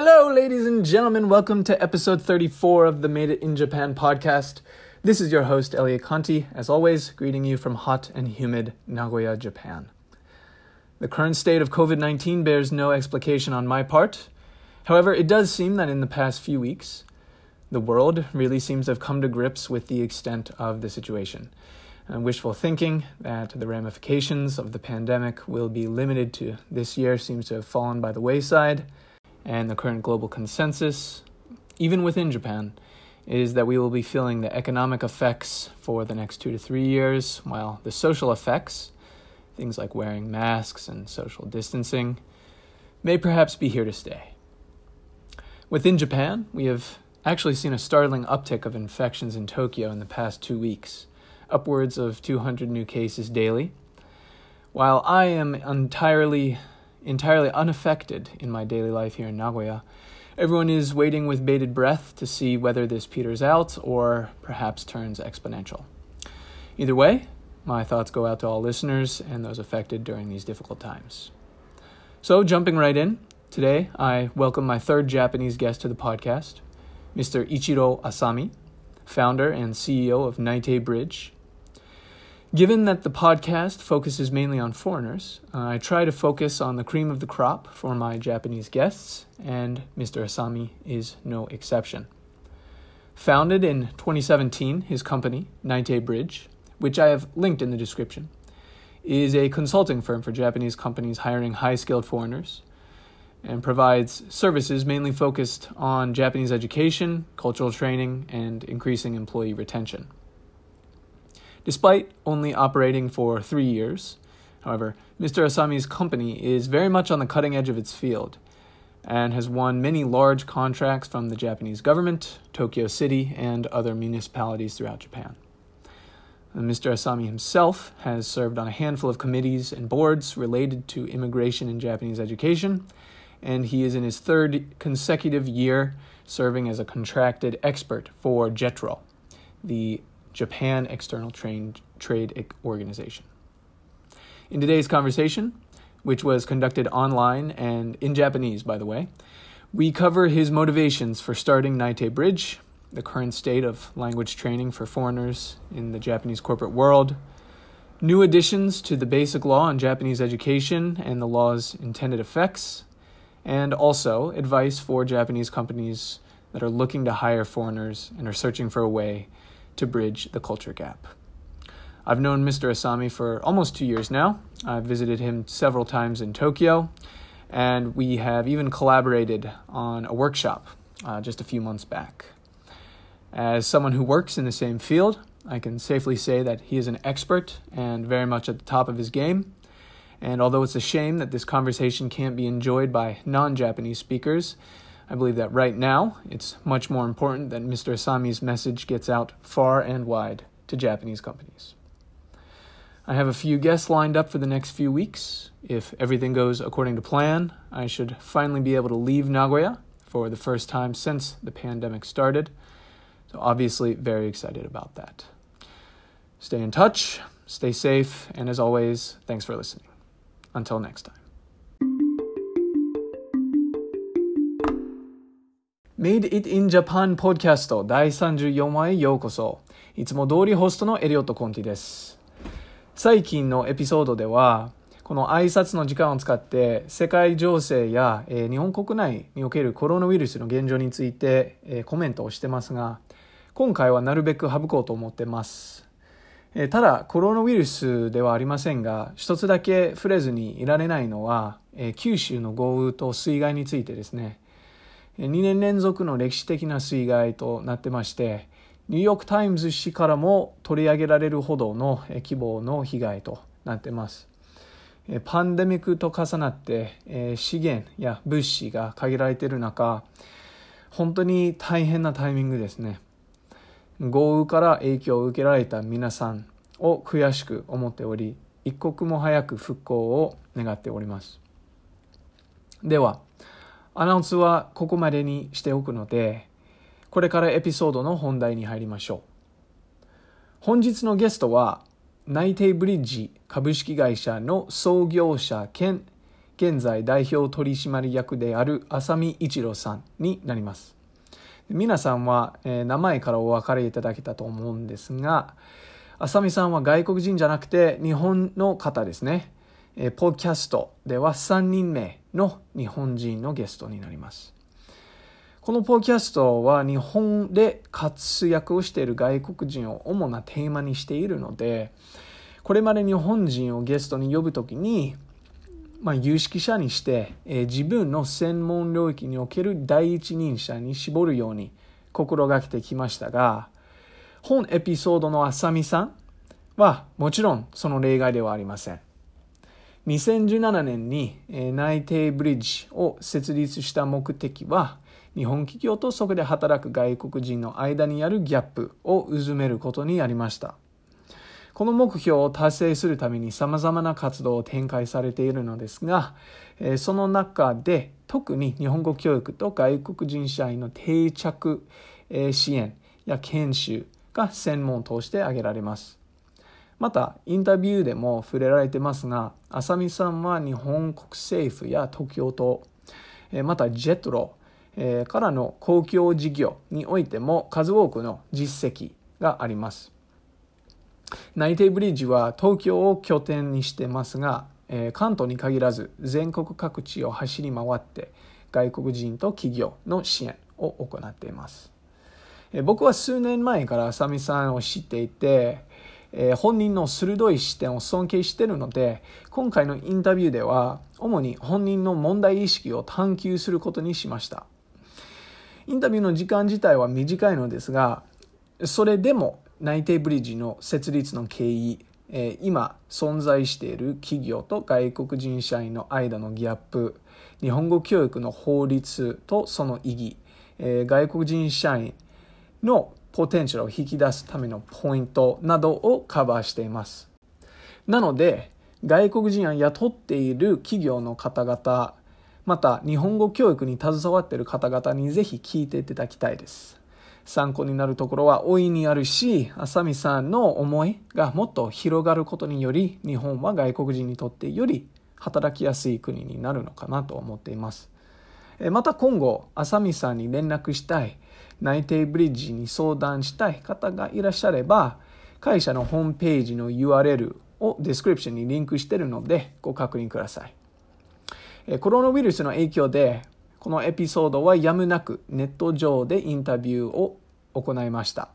Hello, ladies and gentlemen. Welcome to episode 34 of the Made It in Japan podcast. This is your host, Elliot Conti, as always, greeting you from hot and humid Nagoya, Japan. The current state of COVID 19 bears no explication on my part. However, it does seem that in the past few weeks, the world really seems to have come to grips with the extent of the situation. And wishful thinking that the ramifications of the pandemic will be limited to this year seems to have fallen by the wayside, and the current global consensus, even within Japan, is that we will be feeling the economic effects for the next two to three years, while the social effects, things like wearing masks and social distancing, may perhaps be here to stay. Within Japan, we have actually seen a startling uptick of infections in Tokyo in the past two weeks, upwards of 200 new cases daily. While I am entirely entirely unaffected in my daily life here in Nagoya, everyone is waiting with bated breath to see whether this peters out or perhaps turns exponential. Either way, my thoughts go out to all listeners and those affected during these difficult times. So, jumping right in, today I welcome my third Japanese guest to the podcast, Mr. Ichiro Asami, founder and CEO of Naite Bridge. Given that the podcast focuses mainly on foreigners, uh, I try to focus on the cream of the crop for my Japanese guests, and Mr. Asami is no exception. Founded in 2017, his company, Naite Bridge, which I have linked in the description, is a consulting firm for Japanese companies hiring high skilled foreigners and provides services mainly focused on Japanese education, cultural training, and increasing employee retention. Despite only operating for three years, however, Mr. Asami's company is very much on the cutting edge of its field and has won many large contracts from the Japanese government, Tokyo City, and other municipalities throughout Japan. Mr. Asami himself has served on a handful of committees and boards related to immigration and Japanese education and he is in his third consecutive year serving as a contracted expert for JETRO, the Japan External Trade, Organization. In today's conversation, which was conducted online and in Japanese, by the way, we cover his motivations for starting Naite Bridge, the current state of language training for foreigners in the Japanese corporate world, new additions to the basic law on Japanese education and the law's intended effects, and also advice for Japanese companies that are looking to hire foreigners and are searching for a way to bridge the culture gap. I've known Mr. Asami for almost two years now. I've visited him several times in Tokyo, and we have even collaborated on a workshop uh, just a few months back. As someone who works in the same field, I can safely say that he is an expert and very much at the top of his game. And although it's a shame that this conversation can't be enjoyed by non Japanese speakers, I believe that right now it's much more important that Mr. Asami's message gets out far and wide to Japanese companies. I have a few guests lined up for the next few weeks. If everything goes according to plan, I should finally be able to leave Nagoya for the first time since the pandemic started. So, obviously, very excited about that. Stay in touch, stay safe, and as always, thanks for listening. Until next time. Made It in Japan ポッドキャスト第34話へようこそ。いつも通りホストのエリオット・コンティです。最近のエピソードでは、この挨拶の時間を使って世界情勢や、えー、日本国内におけるコロナウイルスの現状について、えー、コメントをしてますが、今回はなるべく省こうと思ってます。えただコロナウイルスではありませんが一つだけ触れずにいられないのは、え九州の豪雨と水害についてですね2年連続の歴史的な水害となってましてニューヨーク・タイムズ紙からも取り上げられるほどの規模の被害となってます。パンデミックと重なって資源や物資が限られている中本当に大変なタイミングですね。豪雨から影響を受けられた皆さんを悔しく思っており一刻も早く復興を願っております。ではアナウンスはここまでにしておくのでこれからエピソードの本題に入りましょう本日のゲストはナイテイブリッジ株式会社の創業者兼現在代表取締役である浅見一郎さんになります。皆さんは、えー、名前からお分かりいただけたと思うんですが、浅見さんは外国人じゃなくて日本の方ですね。えー、ポッキャストでは3人目の日本人のゲストになります。このポッキャストは日本で活躍をしている外国人を主なテーマにしているので、これまで日本人をゲストに呼ぶときに、まあ、有識者にして、えー、自分の専門領域における第一人者に絞るように心がけてきましたが、本エピソードの浅見さんはもちろんその例外ではありません。2017年に、内定ブリッジを設立した目的は、日本企業とそこで働く外国人の間にあるギャップを埋めることにありました。この目標を達成するために様々な活動を展開されているのですが、その中で特に日本語教育と外国人社員の定着支援や研修が専門として挙げられます。また、インタビューでも触れられてますが、浅見さんは日本国政府や東京都、またジェットロからの公共事業においても数多くの実績があります。内定ブリッジは東京を拠点にしてますが、関東に限らず全国各地を走り回って外国人と企業の支援を行っています。僕は数年前から浅見さんを知っていて、えー、本人の鋭い視点を尊敬しているので今回のインタビューでは主に本人の問題意識を探求することにしました。インタビューの時間自体は短いのですがそれでも内定ブリッジの設立の経緯、え今存在している企業と外国人社員の間のギャップ、日本語教育の法律とその意義、え外国人社員のポテンシャルを引き出すためのポイントなどをカバーしています。なので、外国人を雇っている企業の方々、また日本語教育に携わっている方々にぜひ聞いていただきたいです。参考になるところは大いにあるし、浅見さんの思いがもっと広がることにより、日本は外国人にとってより働きやすい国になるのかなと思っています。また今後、浅見さんに連絡したい、内定ブリッジに相談したい方がいらっしゃれば、会社のホームページの URL をディスクリプションにリンクしているのでご確認ください。コロナウイルスの影響でこのエピソードはやむなくネット上でインタビューを行いました。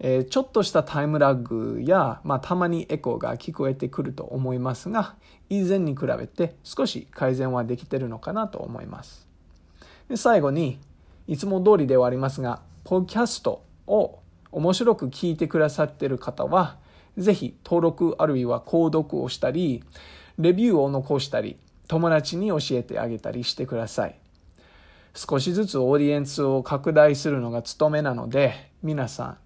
え、ちょっとしたタイムラグや、まあ、たまにエコーが聞こえてくると思いますが、以前に比べて少し改善はできているのかなと思います。で最後に、いつも通りではありますが、ポッキャストを面白く聞いてくださっている方は、ぜひ登録あるいは購読をしたり、レビューを残したり、友達に教えてあげたりしてください。少しずつオーディエンスを拡大するのが務めなので、皆さん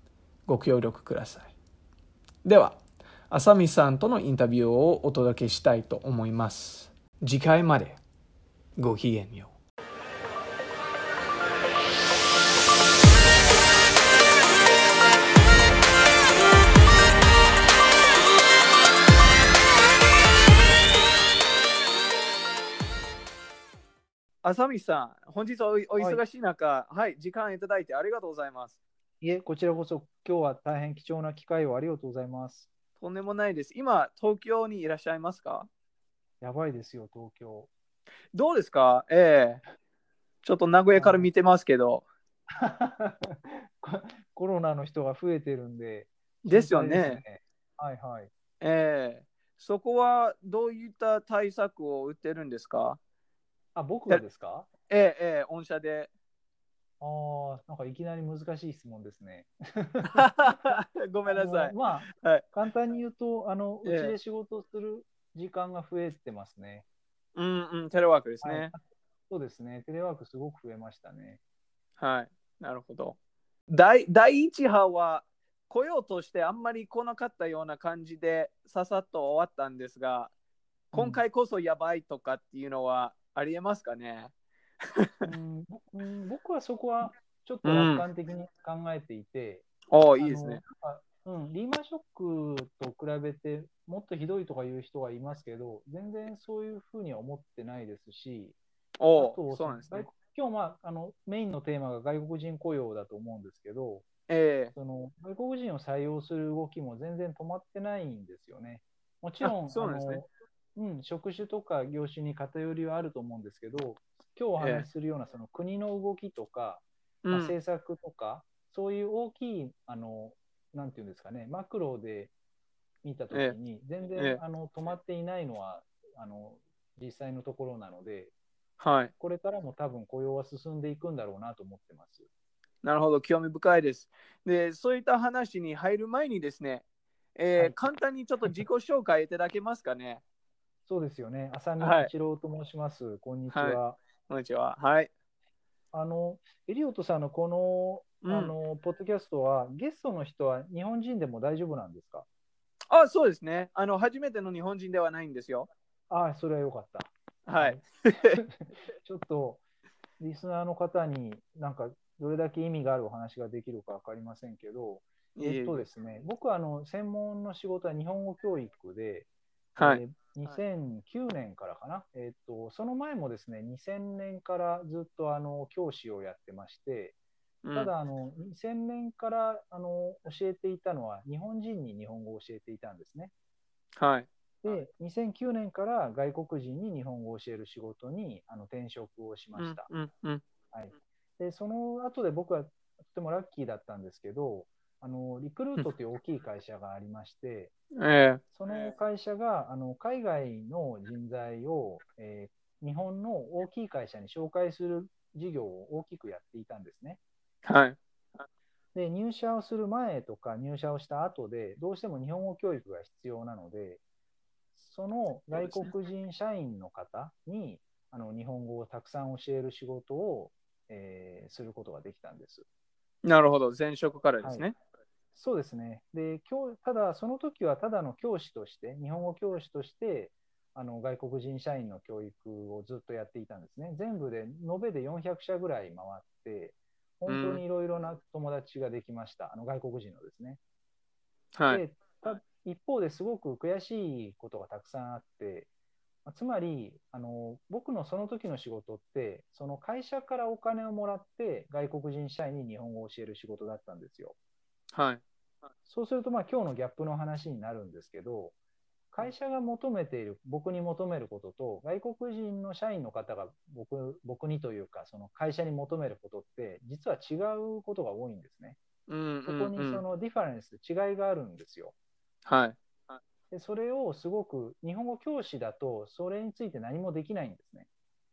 ご協力ください。では、浅見さんとのインタビューをお届けしたいと思います。次回までごきげんよう。浅見さん、本日おお忙しい中、はい、はい、時間いただいてありがとうございます。いえ、こちらこそ今日は大変貴重な機会をありがとうございます。とんでもないです。今、東京にいらっしゃいますか？やばいですよ、東京。どうですか？ええちょっと名古屋から見てますけど。コロナの人が増えてるんで。ですよね。ねはいはい。ええそこはどういった対策を打ってるんですか？あ、僕がですか？ええ、ええ、御社で。ああ、なんかいきなり難しい質問ですね。ごめんなさい。まあ、はい、簡単に言うと、あの、うちで仕事する時間が増えてますね。うんうん、テレワークですね、はい、そうですね、テレワークすごく増えましたね。はい、なるほど。第第一波は来ようとしてあんまり来なかったような感じでささっと終わったんですが、今回こそやばいとかっていうのはありえますかね？うん、僕はそこはちょっと楽観的に考えていて、うん、おいいですね。うん、リーマンショックと比べてもっとひどいとかいう人はいますけど、全然そういうふうには思ってないですし、あおとお、そうなんですね。今日、まあ、あのメインのテーマが外国人雇用だと思うんですけど、ええ。その外国人を採用する動きも全然止まってないんですよね。もちろん、んですね。あのうん、職種とか業種に偏りはあると思うんですけど、今日お話しするようなその国の動きとか、まあ、うん、政策とか、そういう大きいあの、なんていうんですかね、マクロで見たときに、全然、ええあの止まっていないのはあの実際のところなので、はい。これからも多分雇用は進んでいくんだろうなと思ってます。なるほど、興味深いです。で、そういった話に入る前にですね、えーはい簡単にちょっと自己紹介いただけますかね。そうですよね。浅見はい一郎と申します。こんにちは。こんにちは。はい。あの、エリオットさんのこの、うんあの、ポッドキャストは、ゲストの人は日本人でも大丈夫なんですか？あ、そうですね。あの、初めての日本人ではないんですよ。ああ、それはよかった。はい。ちょっと、リスナーの方になんか、どれだけ意味があるお話ができるか分かりませんけど、えっとですね、僕はあの専門の仕事は日本語教育で、はい。えー2009年からかな、えっと、その前もですね、2000年からずっとあの教師をやってまして、うんただあの、2000年からあの教えていたのは、日本人に日本語を教えていたんですね。はい。で、2009年から外国人に日本語を教える仕事にあの転職をしまうんした。うんうんはい、でその後で僕はとてもラッキーだったんですけど、あのリクルートという大きい会社がありまして、えその会社があの海外の人材を、えー日本の大きい会社に紹介する事業を大きくやっていたんですね。ーはい。で、入社をする前とか入社をした後で、どうしても日本語教育が必要なので、その外国人社員の方にあの日本語をたくさん教える仕事を、えーすることができたんです。なるほど。前職からですね。そうですね。で、今日ただ、その時はただの教師として、日本語教師として、あの外国人社員の教育をずっとやっていたんですね。全部で、延べで400社ぐらい回って、本当にいろいろな友達ができました。あの外国人のですね。はい。でた一方ですごく悔しいことがたくさんあって、まあつまりあの僕のその時の仕事ってその会社からお金をもらって外国人社員に日本語を教える仕事だったんですよ。はい。そうするとまあ今日のギャップの話になるんですけど会社が求めている僕に求めることと外国人の社員の方が僕僕にというかその会社に求めることって実は違うことが多いんですね。うんそこにうんうんそのディファレンス違いがあるんですよ。はい。でそれをすごく日本語教師だとそれについて何もできないんですね。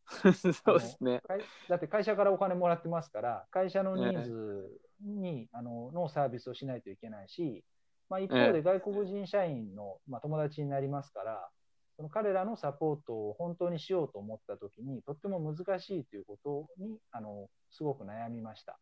そうですね。だって会社からお金もらってますから会社のニーズに、あののサービスをしないといけないし、まあ、一方えで外国人社員の、まあ、友達になりますからその彼らのサポートを本当にしようと思った時にとっても難しいということにあのすごく悩みました。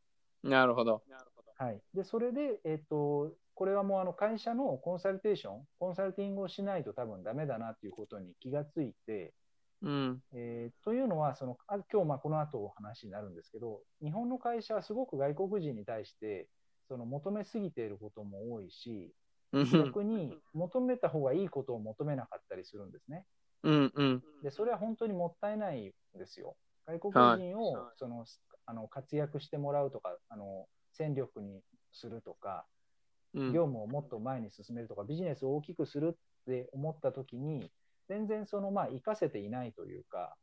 なるほど。はい、でそれで、えっとこれはもうあの会社のコンサルテーションコンサルティングをしないと多分ダメだなということに気がついて、うん。えーというのはそのあ今日まあこの後お話になるんですけど日本の会社はすごく外国人に対してその求めすぎていることも多いしうん逆に求めた方がいいことを求めなかったりするんですね。うんうん。でそれは本当にもったいないんですよ。外国人をその、あの活躍してもらうとかあの戦力にするとかうん業務をもっと前に進めるとかビジネスを大きくするって思った時に全然そのまあ活かせていないというか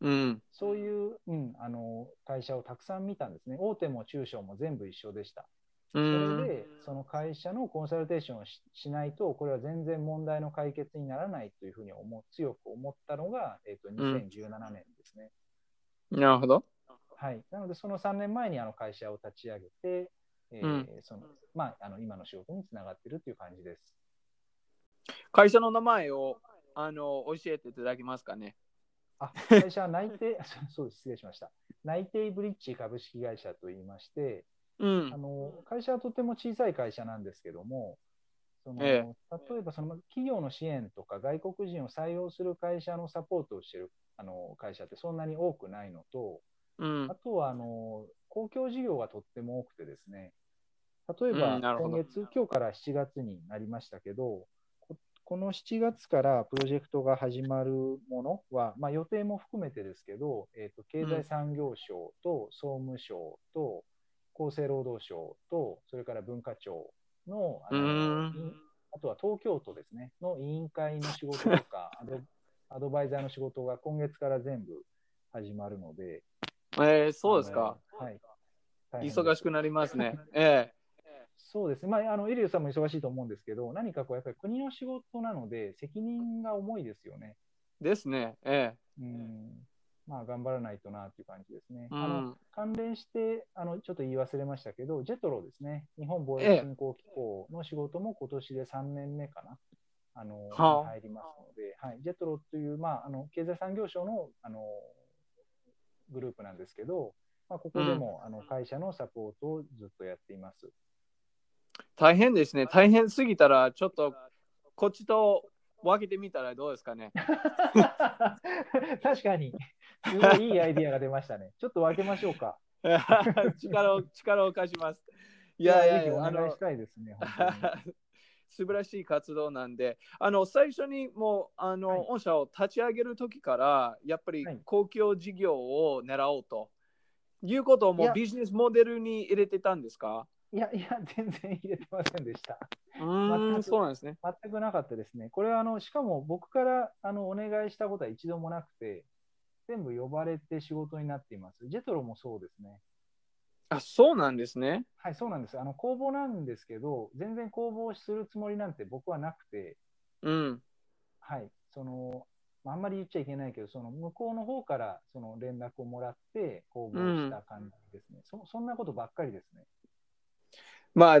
うん。そういう、うん、あの会社をたくさん見たんですね。大手も中小も全部一緒でした。うそん。れでその会社のコンサルテーションをししないとこれは全然問題の解決にならないというふうに思う強く思ったのが、えっと2017年ですね、なるほど。はい、なのでその3年前にあの会社を立ち上げて、えーうん。そのまあ、あの今の仕事につながっているという感じです。会社の名前をあの教えていただけますかね？あ会社は内定そ そうです、失礼しました。内定ブリッジ株式会社といいまして、うんあ。の会社はとても小さい会社なんですけども、そのえ例えばその企業の支援とか外国人を採用する会社のサポートをしているあの会社ってそんなに多くないのと、うんあ。とはあの公共事業がとっても多くてですね、例えば、今月、今日から7月になりましたけど、ここの7月からプロジェクトが始まるものは、まあ、予定も含めてですけど、えーと、経済産業省と総務省と厚生労働省と、それから文化庁の、あのうんあとは東京都ですね、の委員会の仕事とか アド、アドバイザーの仕事が今月から全部始まるので、えー、そうですか。はい。忙しくなりますね。えそうですね、まあ、あのエリオさんも忙しいと思うんですけど、何かこうやっぱり国の仕事なので、責任が重いですよね。えですね。えうん。まあ、頑張らないとなっていう感じですね。えうあのん。関連してあの、ちょっと言い忘れましたけど、ジェトロですね、日本防ええ。衛振興機構の仕事も今年で3年目かな、あのはあ。入りますので、はい、ジェトロという、まあ、あの経済産業省のあのグループなんですけど、まあ、ここでも、あの会社のサポートをずっとやっています。大変ですね。大変すぎたら、ちょっとこっちと分けてみたらどうですかね。確かに、すごいいいアイディアが出ましたね。ちょっと分けましょうか。力を力を貸します。いやいやいや、お願いしたいですね。素晴らしい活動なんで、あの最初にもうあの、はい御社を立ち上げるときから、やっぱりはい公共事業を狙おうということをもいうやビジネスモデルに入れてたんですか？いやいや、全然入れてませんでした。全くそうなんですね。全くなかったですね。これはあの、しかも僕からあのお願いしたことは一度もなくて、全部呼ばれて仕事になっています。ジェトロもそうですね。あ、そうなんですね。はい、そうなんです。あの公募なんですけど、全然公募するつもりなんて僕はなくて、うん。はい、その、まああんまり言っちゃいけないけど、その向こうの方からその連絡をもらって公募した感じですね。そそんなことばっかりですね。まあ、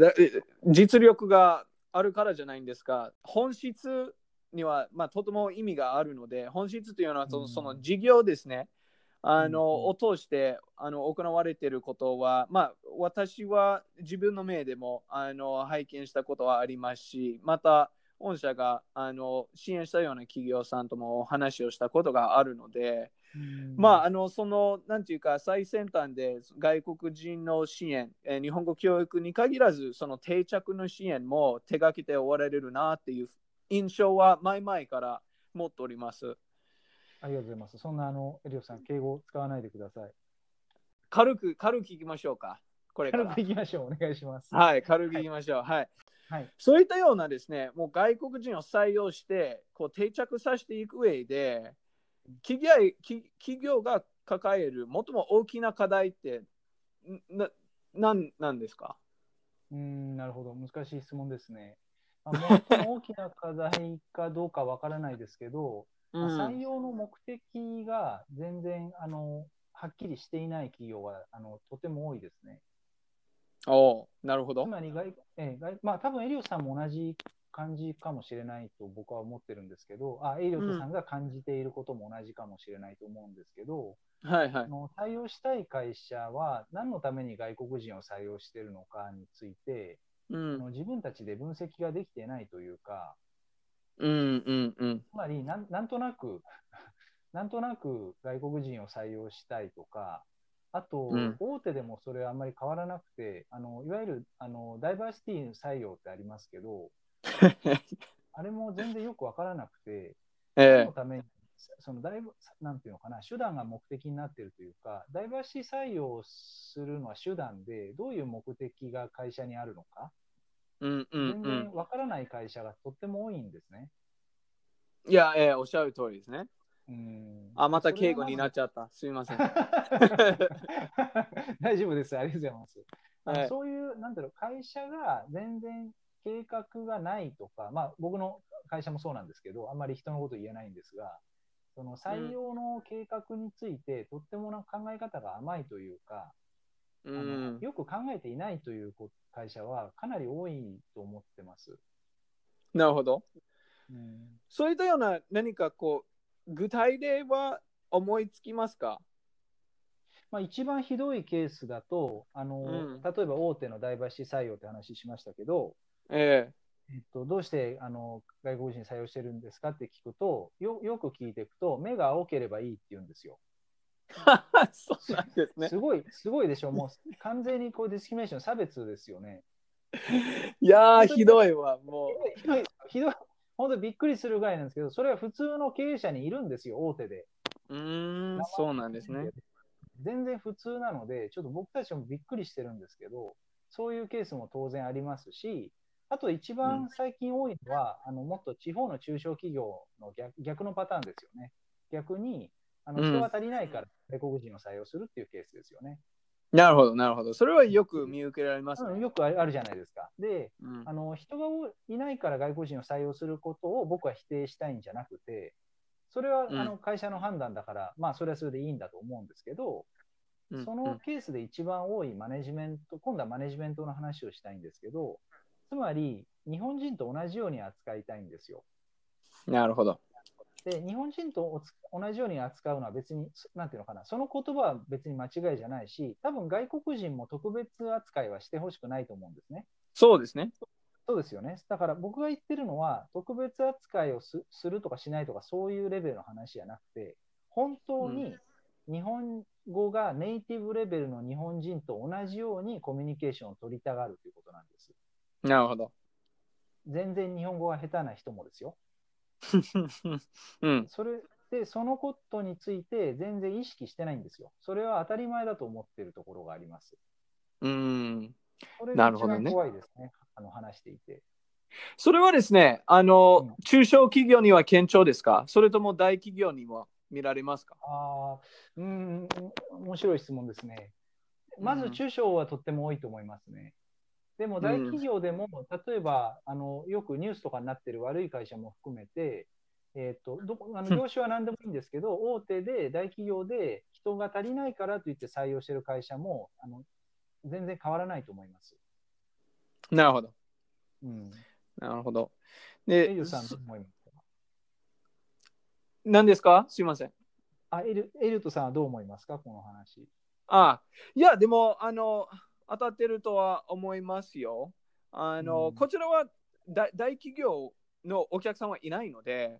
実力があるからじゃないんですか。本質には、まあ、とても意味があるので、本質というのはその,、うんその事業ですね。あの、を通してあの行われていることは、まあ、私は自分の目でもあの拝見したことはありますし、また、御社があの支援したような企業さんともお話をしたことがあるので、まあ、あの、その、なんていうか、最先端で外国人の支援、えー日本語教育に限らず、その定着の支援も手がけておられるなっていう印象は前々から持っております。ありがとうございます。そんなあの、エリオさん、敬語使わないでください。軽く、軽くいきましょうか。これから軽く。いきましょう。お願いします。はい、軽くいきましょう。はい。はい。そういったようなですね、もう外国人を採用して、こう定着させていく上で、企業企企業が抱える最も大きな課題って、んななんなんですか？うーん、なるほど。難しい質問ですね。まあ、最も大きな課題かどうかわからないですけど、まあ採用の目的が全然あのはっきりしていない企業はあのとても多いですね。おうなるほどつ。まり外、ええ外まあ多分エリオさんも同じ感じかもしれないと僕は思ってるんですけど、あエリオさんが感じていることも同じかもしれないと思うんですけど、はいはい。あの採用したい会社は何のために外国人を採用しているのかについて、あうんの自分たちで分析ができてないというか、うんうんうん。つまりなんなんとなく、なんとなく外国人を採用したいとか、あと、うん大手でもそれはあんまり変わらなくて、あのいわゆるあのダイバーシティ採用ってありますけど、あれも全然よくわからなくて、何えのために、そのダイバなんていうのかな、手段が目的になっているというか、ダイバーシティ採用するのは手段で、どういう目的が会社にあるのか、えうんうん全うん。然わからない会社がとっても多いんですね。いや、ええおっしゃる通りですね。うんあ、また敬語になっちゃった。すみません。は 大丈夫です。ありがとうございます。あのい。そういう、なんだろう、会社が全然計画がないとか、まあ、僕の会社もそうなんですけど、あんまり人のこと言えないんですが、その採用の計画について、とってもな考え方が甘いというか、うあのん。よく考えていないというこ会社はかなり多いと思ってます。なるほど。うんそういったような何かこう、具体例は思いつきますか？まあ、一番ひどいケースだとあの、うん例えば大手のダイバーシティ採用って話しましたけど、ええっと、どうしてあの外国人採用してるんですかって聞くとよ、よく聞いていくと、目が青ければいいって言うんですよ。え そうなんですねす。ごい、すごいでしょ、もう完全にこうディスクリミネーション、差別ですよね。いやー、ひどいわ、もひどい、ひどい、本当にびっくりするぐらいなんですけど、それは普通の経営者にいるんですよ、大手で。う。ん、そうなんですね。。全然普通なので、ちょっと僕たちもびっくりしてるんですけど、そういうケースも当然ありますし、あと一うん番最近多いのは、あのもっと地方の中小企業の逆逆のパターンですよね。逆にあのうん人が足りないから外国人を採用するっていうケースですよね。なるほど、なるほど。それはよく見受けられますね。うんよくあるじゃないですか。で、うんあの人がいないから外国人を採用することを僕は否定したいんじゃなくて、それはうんあの会社の判断だから、まあそれはそれでいいんだと思うんですけど、うんそのケースで一番多いマネジメント、今度はマネジメントの話をしたいんですけど、つまり日本人と同じように扱いたいんですよ。なるほど。で、日本人とおつ同じように扱うのは別に、そなんていうのかな、その言葉は別に間違いじゃないし、多分外国人も特別扱いはしてほしくないと思うんですね。そうですね。そうですよね。だから僕が言ってるのは、特別扱いをすするとかしないとか、そういうレベルの話じゃなくて、本当に日本語がネイティブレベルの日本人と同じようにコミュニケーションを取りたがるということなんです。なるほど。全然日本語が下手な人もですよ。うん。それで、そのことについて全然意識してないんですよ。それは当たり前だと思っているところがあります。うん。それが一番なるほどね怖いですね。あの話していて。それはですね、あの、うん中小企業には堅調ですか？それとも大企業にも見られますか？ああ、うーん、面白い質問ですね。まうんず中小はとっても多いと思いますね。でも大企業でも、例えばあのよくニュースとかになってる悪い会社も含めて、えー、とどこあの業種は何でもいいんですけど、大手で大企業で人が足りないからといって採用してる会社もあの全然変わらないと思います。なるほど。うん、なるほど。でエリュ、さんどう思います？か何ですか？すいません。あエリュエリュットさんはどう思いますか？この話。あいや、でも、あの、当たってるとは思いますよ。あの、うんこちらは大大企業のお客さんはいないので、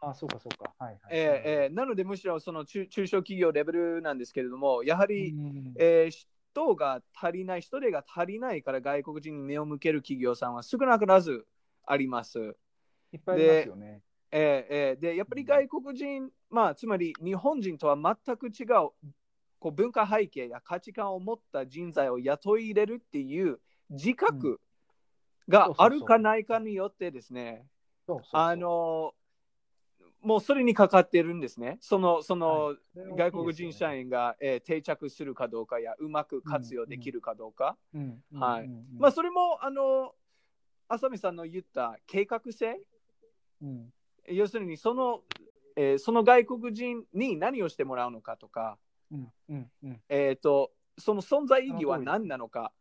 ああ、そうかそうか。はいはい。えーえーなので、むしろその中中小企業レベルなんですけれども、やはり、うんえー人が足りない、人手が足りないから外国人に目を向ける企業さんは少なからずあります。いっぱいありますよね。えーえーで、やっぱり外国人、まあ、つまり日本人とは全く違うこう文化背景や価値観を持った人材を雇い入れるっていう自覚があるかないかによってですね、あのもうそれにかかってるんですね。そのその、外国人社員が、えー定着するかどうかやうまく活用できるかどうか。はい。まあそれもあの浅見さんの言った計画性？うん。要するにその,、えーその外国人に何をしてもらうのかとか、うんうんうんえー、とその存在意義は何なのか、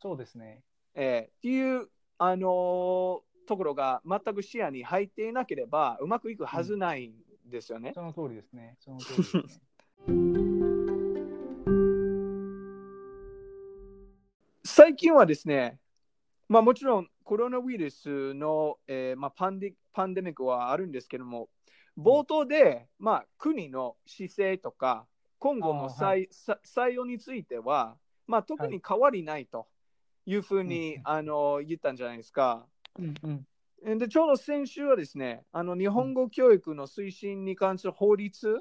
そうですね。えーっていう、あのーところが全く視野に入っていなければうまくいくはずないんですよね。その通りですね。その通りですね。最近はですね、まあ、もちろんコロナウイルスの、えーまあ、パンデパンデミックはあるんですけども冒頭で、まあ、国の姿勢とか今後の採,はい。さ、採用については、まあ、特に変わりないというふうに、うんあの言ったんじゃないですか。うんうん。でちょうど先週はですねあの日本語教育の推進に関する法律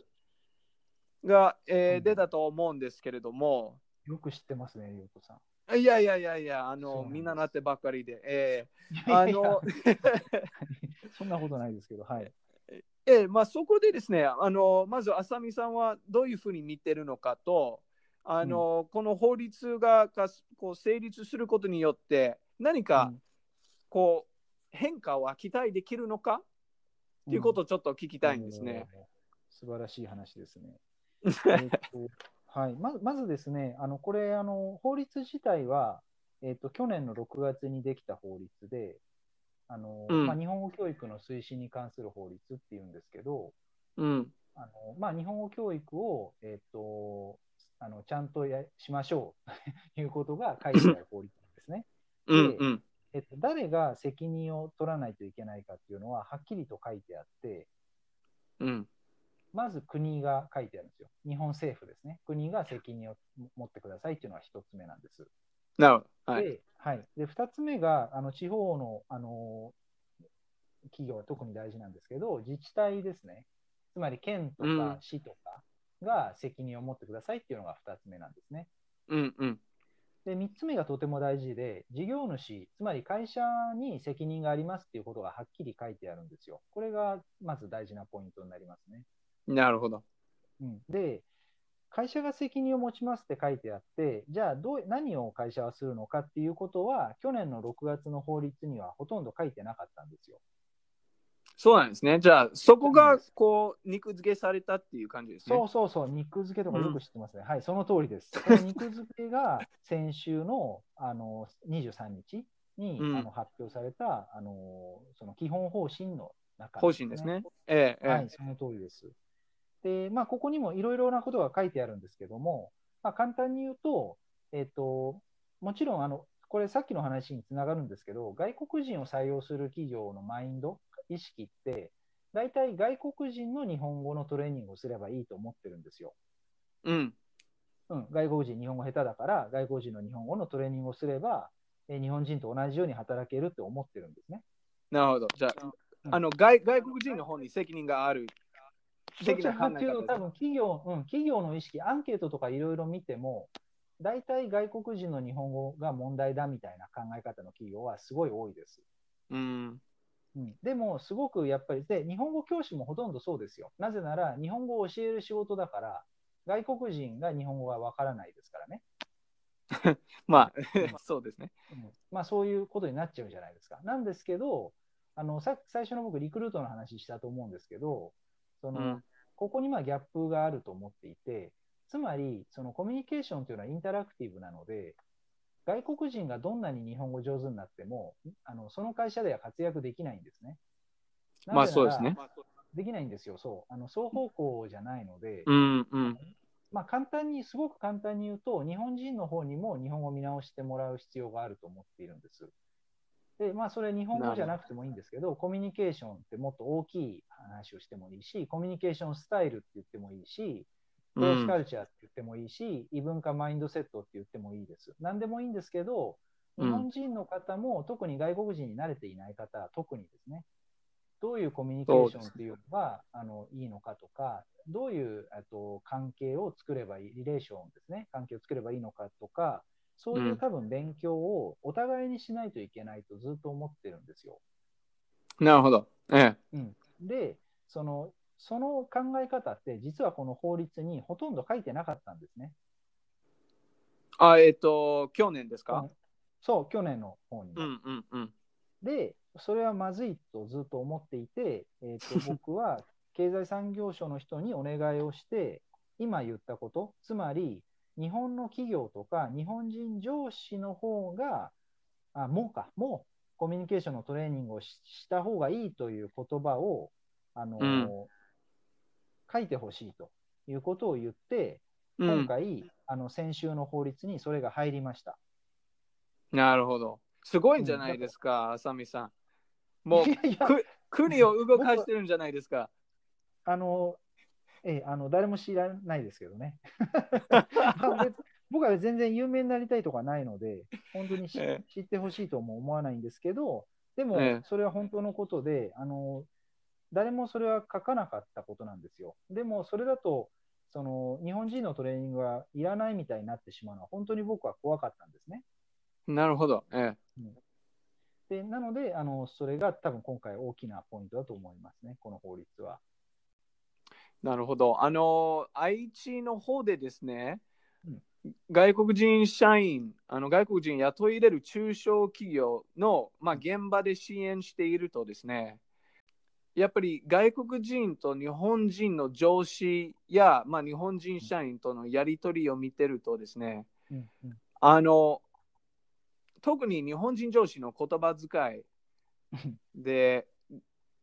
が、えーうん出たと思うんですけれども、よく知ってますね、ゆうこさん。いやいやいやいや、あのみんななってばっかりで、えーあの そんなことないですけど、はい。えーまあ、そこでですね、あのまず浅見さんはどういうふうに見てるのかと、あのこの法律がかこう成立することによって、何かこう変化は期待できるのか？ということをちょっと聞きたいんですね。素晴らしい話ですね。えーっとはい、まずまずですね、あのこれあの、法律自体は、えーっと、去年の6月にできた法律で、あのうんまあ、日本語教育の推進に関する法律っていうんですけど、うん、あのまあ、日本語教育を、えーっとあのちゃんとやしましょうと いうことが書いてある法律なんですね。うん、うん、えっと、誰が責任を取らないといけないかっていうのははっきりと書いてあって、うん、まず国が書いてあるんですよ。日本政府ですね。国が責任を持ってくださいっていうのは一つ目なんです。なるほど。はい。で、はい、で2つ目があの地方のあの企業は特に大事なんですけど、自治体ですね、つまり県とうんか市とかが責任を持ってくださいっていうのが2つ目なんですね。うんうん。で3つ目がとても大事で、事業主、つまり会社に責任がありますっていうことがはっきり書いてあるんですよ。これがまず大事なポイントになりますね。なるほど。うん、で、会社が責任を持ちますって書いてあって、じゃあどう何を会社はするのかっていうことは、去年の6月の法律にはほとんど書いてなかったんですよ。そうなんですね。じゃあ、そこがこう、肉付けされたっていう感じですね。そうそうそう、肉付けとかよく知ってますね。はい、その通りです。肉付けが先週のあの23日に、うんあの発表されたあのその基本方針の中方針ですね。ええ、ええ。はい、その通りです。で、まあ、ここにもいろいろなことが書いてあるんですけども、まあ、簡単に言うと、えっ、と、もちろん、あの、これさっきの話につながるんですけど、外国人を採用する企業のマインド、意識って、大体外国人の日本語のトレーニングをすればいいと思ってるんですよ。うん。うん、外国人日本語下手だから、外国人の日本語のトレーニングをすれば、え日本人と同じように働けるって思ってるんですね。なるほど。じゃあ、うんあの外外国人の方に責任がある。どちらか考え方多分企業、うん、企業の意識、アンケートとかいろいろ見ても、大体外国人の日本語が問題だみたいな考え方の企業はすごい多いです。うん。うん、でも、すごくやっぱりで、日本語教師もほとんどそうですよ。なぜなら、日本語を教える仕事だから、外国人が日本語がわからないですからね。まあ、そうですね。うんまあ、そういうことになっちゃうじゃないですか。なんですけど、あのさ最初の僕、リクルートの話したと思うんですけど、そのうんここにまあギャップがあると思っていて、つまり、そのコミュニケーションというのはインタラクティブなので、外国人がどんなに日本語上手になっても、あのその会社では活躍できないんですね。まあそうですね。できないんですよ、そう。あの双方向じゃないので、うんうん。まあ、簡単に、すごく簡単に言うと、日本人の方にも日本語を見直してもらう必要があると思っているんです。で、まあ、それ日本語じゃなくてもいいんですけど、コミュニケーションってもっと大きい話をしてもいいし、コミュニケーションスタイルって言ってもいいし、クロスカルチャーって言ってもいいし、異文化マインドセットって言ってもいいです。何でもいいんですけど、うん。日本人の方も、特に外国人に慣れていない方は特にですね、どういうコミュニケーションっていうのがあのいいのかとか、どういうあと関係を作ればいい、リレーションですね、関係を作ればいいのかとか、そういううん多分勉強をお互いにしないといけないとずっと思ってるんですよ。なるほど。ええ。うん、でその、その考え方って、実はこの法律にほとんど書いてなかったんですね。あ、えっ、と、去年ですか、そう、去年の方にね、うんうんうん。で、それはまずいとずっと思っていて、えー、と 僕は経済産業省の人にお願いをして、今言ったこと、つまり日本の企業とか日本人上司の方が、あもうか、もうコミュニケーションのトレーニングをしした方がいいという言葉を、あのー書いてほしいということを言って、うん、今回、あの先週の法律にそれが入りました。なるほど。すごいんじゃないですか、あさみさん。もういやいやく国を動かしてるんじゃないですか。あの、ええ、あの誰も知らないですけどね。僕は全然有名になりたいとかないので、本当に知え知ってほしいとも思わないんですけど、でもええそれは本当のことで、あの誰もそれは書かなかったことなんですよ。でもそれだと、その日本人のトレーニングはいらないみたいになってしまうのは、本当に僕は怖かったんですね。なるほど。えでなのであの、それが多分今回大きなポイントだと思いますね、この法律は。え、なるほど。あの、愛知の方でですね、うん。外国人社員、あの外国人雇い入れる中小企業の、まあ、現場で支援しているとですね、やっぱり外国人と日本人の上司や、まあ、日本人社員とのやり取りを見てるとですね、うんうん。あの、特に日本人上司の言葉遣いで、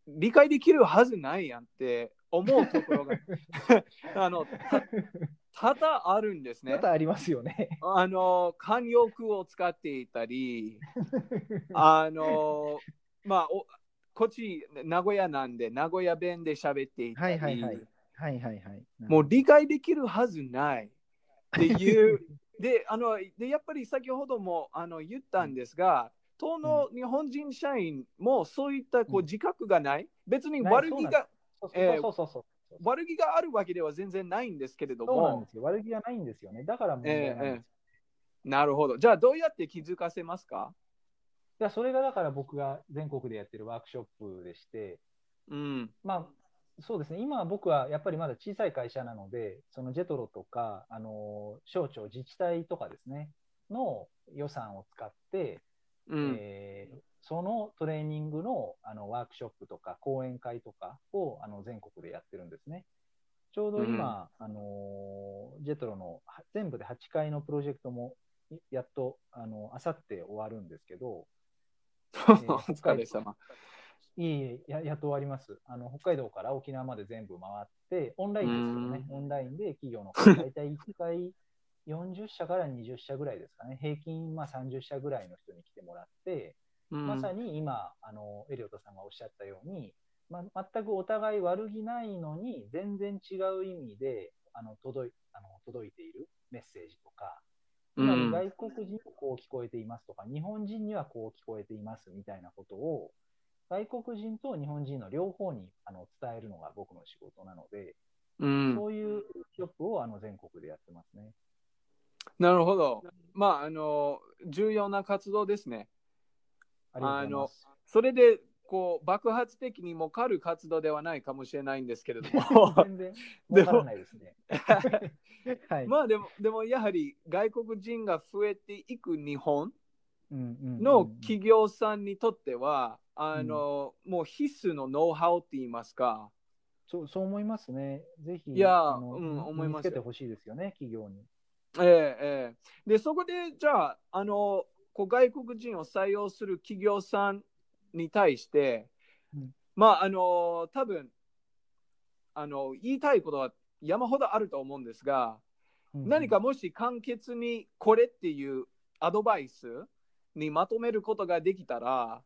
理解できるはずないやんって思うところが あのた多々あるんですね。ま。たありますよね。あの、慣用句を使っていたり、あの、まあ、おこっち名古屋なんで、名古屋弁で喋っていたり、はいはいはい。はいはいはい。もう理解できるはずない。っていう。であのでやっぱり先ほどもあの言ったんですが、当の日本人社員もそういったこう自覚がない、別に悪気がえーそうそうそう。悪気があるわけでは全然ないんですけれどもそうなんで、すよ。悪気がないんですよね。だから問題なんですよ。えなるほど。じゃあどうやって気づかせますか？いやそれがだから僕が全国でやってるワークショップでして、うん。まあ、そうですね、今は僕はやっぱりまだ小さい会社なので、そのジェトロとか、あの省庁、自治体とかですね、の予算を使って、うん。えーそのトレーニングのあのワークショップとか講演会とかをあの全国でやってるんですね。ちょうど今、あのジェトロのは全部で8回のプロジェクトもいやっとあのあさって終わるんですけど、お疲れ様。いえいえや、やっと終わりますあの。北海道から沖縄まで全部回って、オンラインですけどね、オンラインで企業の方、大体1回40社から20社ぐらいですかね、平均まあ30社ぐらいの人に来てもらって、うんまさに今、あのエリオットさんがおっしゃったように、ま、全くお互い悪気ないのに、全然違う意味であの届いあの届いているメッセージとか、外国人にこう聞こえていますとか、日本人にはこう聞こえていますみたいなことを、外国人と日本人の両方にあの伝えるのが僕の仕事なので、うんそういうショップをあの全国でやってますね。なるほど。まあ、あの、重要な活動ですね。ありがとうございます。それで、こう、爆発的に儲かる活動ではないかもしれないんですけれども。全然わからないですね。はい。まあでも、でもやはり外国人が増えていく日本の企業さんにとっては、あの、もう必須のノウハウって言いますか。そうそう思いますね。ぜひ、いやうん思いますつけてほしいですよね、企業に。ええええ。で、そこで、じゃあ、あの、こう外国人を採用する企業さんに対して、うん。まあ、あの、多分あの、言いたいことは山ほどあると思うんですが、うん。何かもし簡潔にこれっていうアドバイスにまとめることができたら、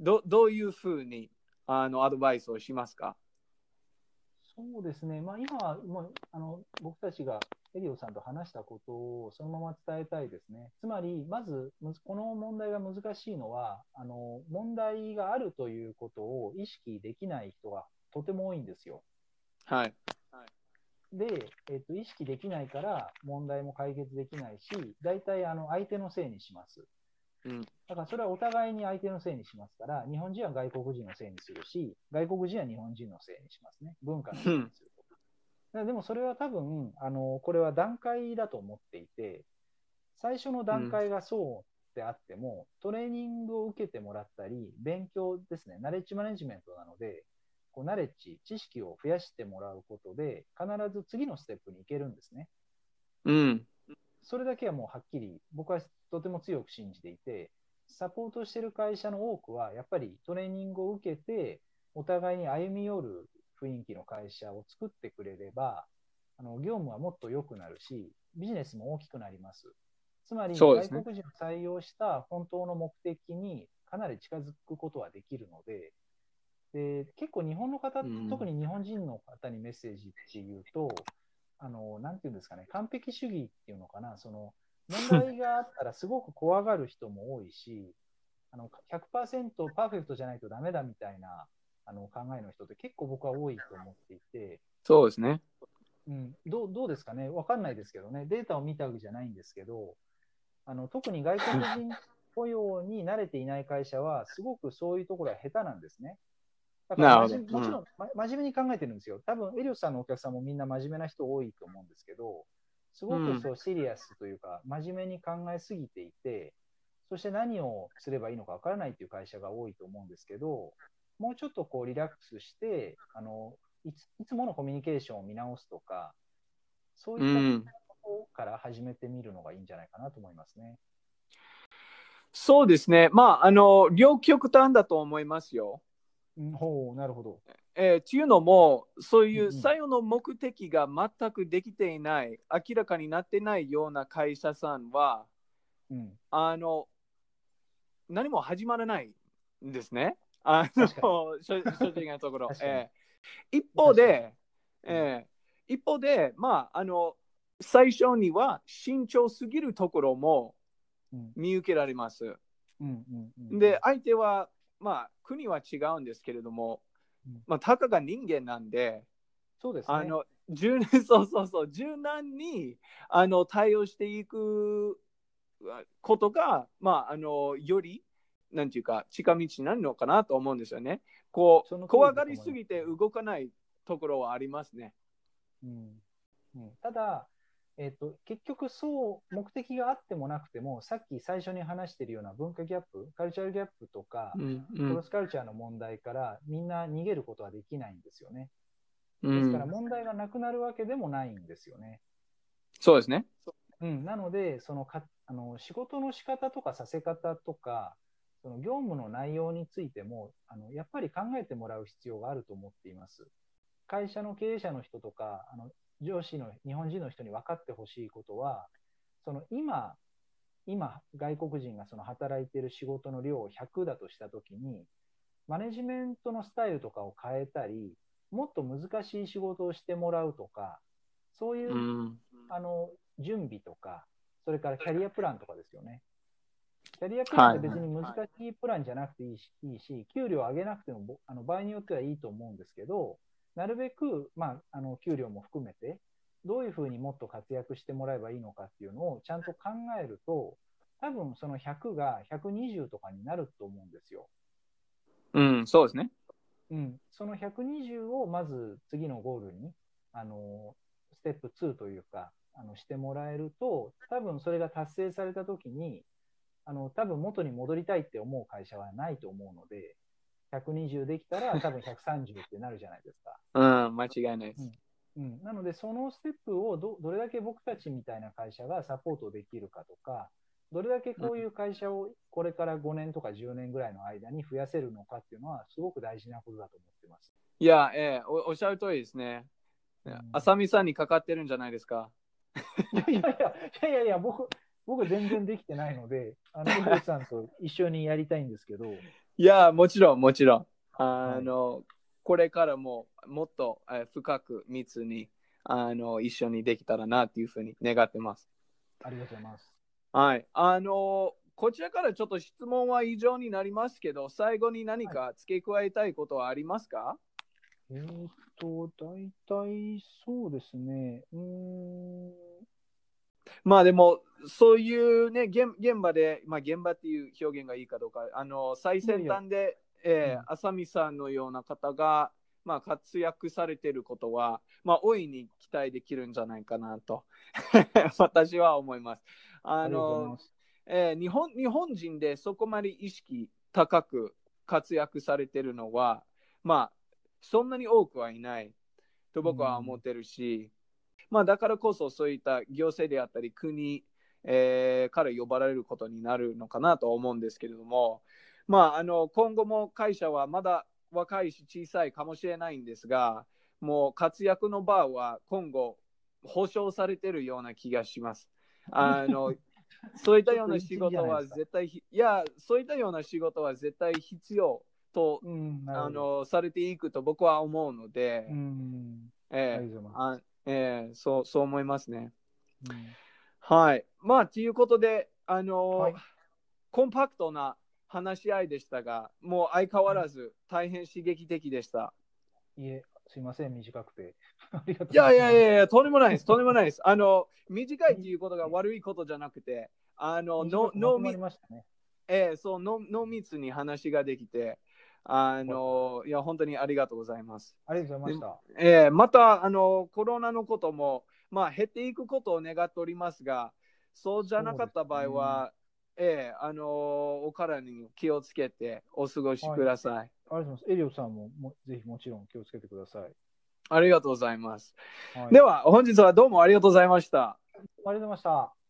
どどういうふうにあのアドバイスをしますか？そうですね、まあ、今はもうあの僕たちがエリオさんと話したことをそのまま伝えたいですね。つまり、まずこの問題が難しいのはあの、問題があるということを意識できない人がとても多いんですよ。はい。で、えっと、意識できないから問題も解決できないし、大体あの相手のせいにします。うん。だからそれはお互いに相手のせいにしますから、日本人は外国人のせいにするし、外国人は日本人のせいにしますね。文化のせいにすると。だからでもそれは多分、あの、これは段階だと思っていて、最初の段階がそうであっても、トレーニングを受けてもらったり、勉強ですね、ナレッジマネジメントなので、こうナレッジ、知識を増やしてもらうことで、必ず次のステップに行けるんですね。うん。それだけはもうはっきり僕はとても強く信じていて、サポートしている会社の多くは、やっぱりトレーニングを受けて、お互いに歩み寄る雰囲気の会社を作ってくれれば、あの業務はもっと良くなるし、ビジネスも大きくなります。つまり、ね国人を採用した本当の目的にかなり近づくことはできるので、で結構日本の方、うん特に日本人の方にメッセージっていうと、あの、なんていうんですかね、完璧主義っていうのかな、その、問題があったらすごく怖がる人も多いし、あの、100%パーフェクトじゃないとダメだみたいな、あの、考えの人って結構僕は多いと思っていて、そうですね。うん、どうどうですかね、わかんないですけどね、データを見たわけじゃないんですけど、あの特に外国人雇用に慣れていない会社は、すごくそういうところは下手なんですね。だからもちろん、ま真面目に考えてるんですよ。多分エリオスさんのお客さんもみんな真面目な人多いと思うんですけど、すごくそうシリアスというか、真面目に考えすぎていて、そして何をすればいいのかわからないという会社が多いと思うんですけど、もうちょっとこうリラックスして、あのいついつものコミュニケーションを見直すとか、そうういっん。たことから始めてみるのがいいんじゃないかなと思いますね。そうですね。まあ、あの、両極端だと思いますよ。うん、ほう、なるほど。えー、っていうのも、そういうんううん。採用の目的が全くできていない、明らかになってないような会社さんは、うん、あの、何も始まらないんですね。あの、正正直なところ。えー。一方で、に。えー。一方で、まあ、あの、最初には慎重すぎるところもうん。見受けられます。うんうんうん。で、相手は、まあ、国は違うんですけれどもうん、まあ、たかが人間なんで、そうですね。あの柔 そうそうそう柔軟にあの対応していくことが、まあ、あのよりなんていうか近道になるのかなと思うんですよね。こう怖がりすぎて動かないところはありますね。うんうん、ただ、えっと、結局そう目的があってもなくてもさっき最初に話しているような文化ギャップカルチャルギャップとか、うんクロスカルチャーの問題からみんな逃げることはできないんですよね。うんですから問題がなくなるわけでもないんですよね。そうですね。うん、なのでそのかあの仕事の仕方とかさせ方とかその業務の内容についてもあのやっぱり考えてもらう必要があると思っています。会社の経営者の人とかあの上司の日本人の人に分かってほしいことはその今今外国人がその働いている仕事の量を100だとしたときにマネジメントのスタイルとかを変えたりもっと難しい仕事をしてもらうとかそういううん。あの準備とか、それからキャリアプランとかですよね。キャリアプランって別に難しいプランじゃなくていいし、いいし給料を上げなくてもぼあの場合によってはいいと思うんですけど、なるべく、まあ、あの給料も含めて、どういうふうにもっと活躍してもらえばいいのかっていうのをちゃんと考えると、多分その100が120とかになると思うんですよ。うん、そうですね。うん、その120をまず次のゴールに、あのステップ2というか、あのしてもらえると、多分それが達成されたときに、あの多分元に戻りたいって思う会社はないと思うので、120できたら多分130ってなるじゃないですか。うん、間違いないです。うん、なので、そのステップをどどれだけ僕たちみたいな会社がサポートできるかとか、どれだけこういう会社をこれから5年とか10年ぐらいの間に増やせるのかっていうのは、すごく大事なことだと思ってます。いや、ええお、おっしゃる通りですね。うん浅見さんにかかってるんじゃないですか？いやいやいや、いや僕、僕全然できてないので、あの、さんと一緒にやりたいんですけど、いや、もちろん、もちろん。あの、これからももっとえー深く密にあの一緒にできたらなっていうふうに願ってます。ありがとうございます。はい。あの、こちらからちょっと質問は以上になりますけど、最後に何か付け加えたいことはありますか、えーっと、大体そうですね、うーん、まあでも、そういうね、現現場で、まあ現場っていう表現がいいかどうか、あの、最先端で、えーうん浅見さんのような方が、まあ活躍されていることは、まあ大いに期待できるんじゃないかなと、私は思います。あの。えー日本日本人でそこまで意識高く活躍されてるのは、まあ、そんなに多くはいないと僕は思ってるし、まあ、だからこそそういった行政であったり国、えーから呼ばれることになるのかなと思うんですけれども、まあ、あの今後も会社はまだ若いし小さいかもしれないんですが、もう活躍の場は今後保証されてるような気がします。あの そういったような仕事は絶対ひ、いや、そういったような仕事は絶対必要と、うん、あ。のされていくと僕は思うので、うん、あえあえーそうそう思いますね。す。うんはい。まあ、ということで、あのはいコンパクトな話し合いでしたが、もう相変わらず大変刺激的でした。いえ、すいません、短くて。いやいやいや、やいや、とんでもないです。とんでもないです。あの、短いっていうことが悪いことじゃなくて、あの、ののね。えーそう濃濃密に話ができて、あの、いや、本当にありがとうございます。ありがとうございました。えーまたあの、コロナのことも、まあ、減っていくことを願っておりますが、そうじゃなかった場合は、えーあのお体に気をつけてお過ごしください。ありがとうございます。エリオさんももぜひもちろん気をつけてください。ありがとうございます。はい、では、本日はどうもありがとうございました。ありがとうございました。